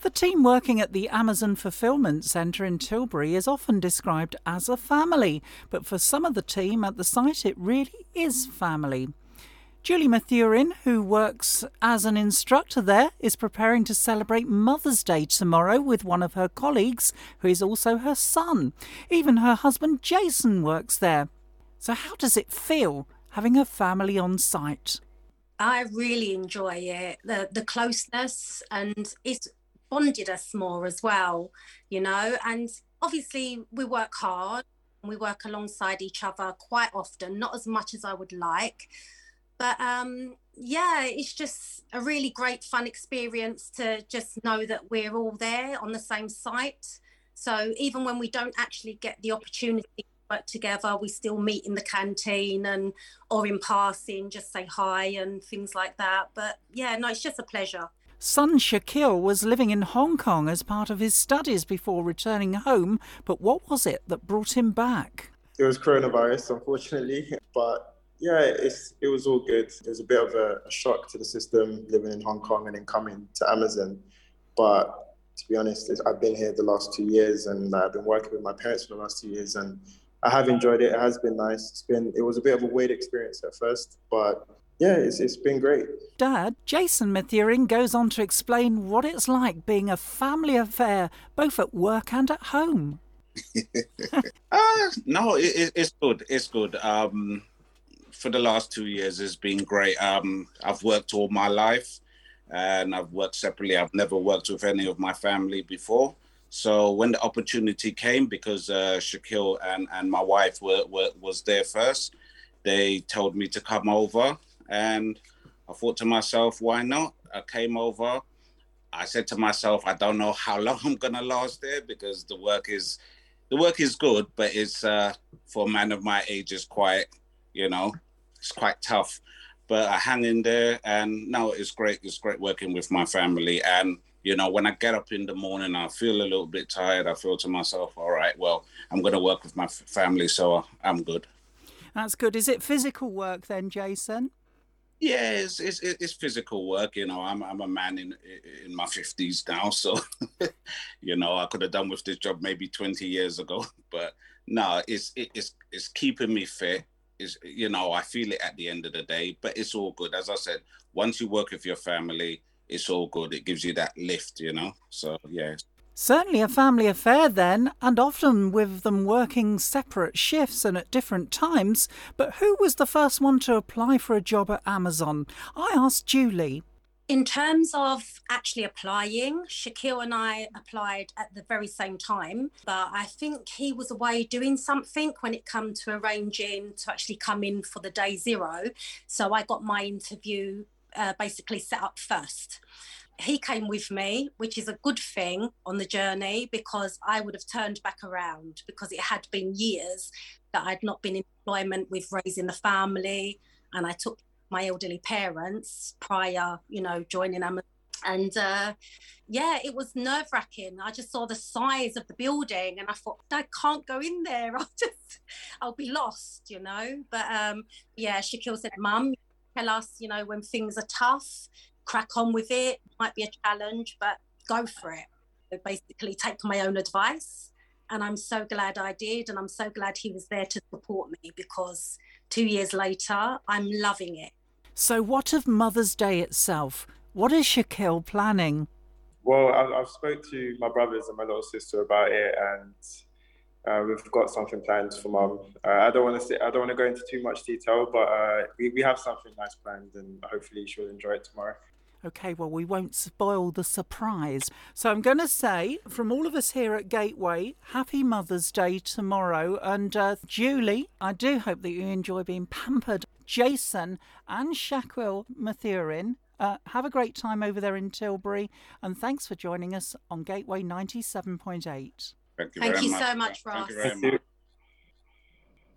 The team working at the Amazon Fulfillment Centre in Tilbury is often described as a family, but for some of the team at the site, it really is family. Julie Mathurin, who works as an instructor there, is preparing to celebrate Mother's Day tomorrow with one of her colleagues, who is also her son. Even her husband Jason works there. So, how does it feel having a family on site? I really enjoy it. The the closeness and it's bonded us more as well, you know. And obviously we work hard we work alongside each other quite often, not as much as I would like. But um yeah, it's just a really great fun experience to just know that we're all there on the same site. So even when we don't actually get the opportunity to work together. We still meet in the canteen and or in passing, just say hi and things like that. But yeah, no, it's just a pleasure. Son Shakil was living in Hong Kong as part of his studies before returning home, but what was it that brought him back? It was coronavirus, unfortunately, but yeah, it's it was all good. It was a bit of a, a shock to the system living in Hong Kong and then coming to Amazon, but to be honest, I've been here the last two years and I've been working with my parents for the last two years, and I have enjoyed it. It has been nice. It's been it was a bit of a weird experience at first, but yeah, it's, it's been great. Dad, Jason Mathurin goes on to explain what it's like being a family affair, both at work and at home. uh, no, it, it's good. It's good. Um, for the last two years, it's been great. Um, I've worked all my life and I've worked separately. I've never worked with any of my family before. So when the opportunity came, because uh, Shakil and, and my wife were, were was there first, they told me to come over, and I thought to myself, why not? I came over. I said to myself, I don't know how long I'm gonna last there because the work is the work is good, but it's uh, for a man of my age is quite, you know, it's quite tough. But I hang in there, and no, it's great. It's great working with my family and you know, when I get up in the morning, I feel a little bit tired. I feel to myself, all right, well, I'm to work with my family, so I'm good. That's good. Is it physical work then, Jason? Yeah, it's, it's, it's physical work. You know, I'm I'm a man in in my fifties now, so you know I could have done with this job maybe 20 years ago. But no, it's it's it's keeping me fit. Is you know I feel it at the end of the day, but it's all good. As I said, once you work with your family, it's all good. It gives you that lift, you know. So yeah. Certainly a family affair then, and often with them working separate shifts and at different times. But who was the first one to apply for a job at Amazon? I asked Julie. In terms of actually applying, Shakil and I applied at the very same time, but I think he was away doing something when it came to arranging to actually come in for the day zero. So I got my interview uh, basically set up first. He came with me, which is a good thing on the journey because I would have turned back around because it had been years that I'd not been in employment with raising the family. And I took my elderly parents prior, you know, joining Amazon. And uh, yeah, it was nerve wracking. I just saw the size of the building and I thought, I can't go in there. I'll just, I'll be lost, you know. But um, yeah, Shakil said, Mum, tell us, you know, when things are tough, crack on with it. Might be a challenge, but go for it. So basically, take my own advice. And I'm so glad I did. And I'm so glad he was there to support me because two years later, I'm loving it. So, what of Mother's Day itself? What is Shakil planning? Well, I've, I've spoke to my brothers and my little sister about it, and uh, we've got something planned for mum. Uh, I don't want to say, I don't want to go into too much detail, but uh, we, we have something nice planned, and hopefully she'll enjoy it tomorrow. Okay, well, we won't spoil the surprise. So I'm going to say, from all of us here at Gateway, happy Mother's Day tomorrow. And uh, Julie, I do hope that you enjoy being pampered. Jason and Shakil Mathurin, uh, have a great time over there in Tilbury. And thanks for joining us on Gateway 97.8. Thank you, Thank you much. so much, Ross. Thank you very much.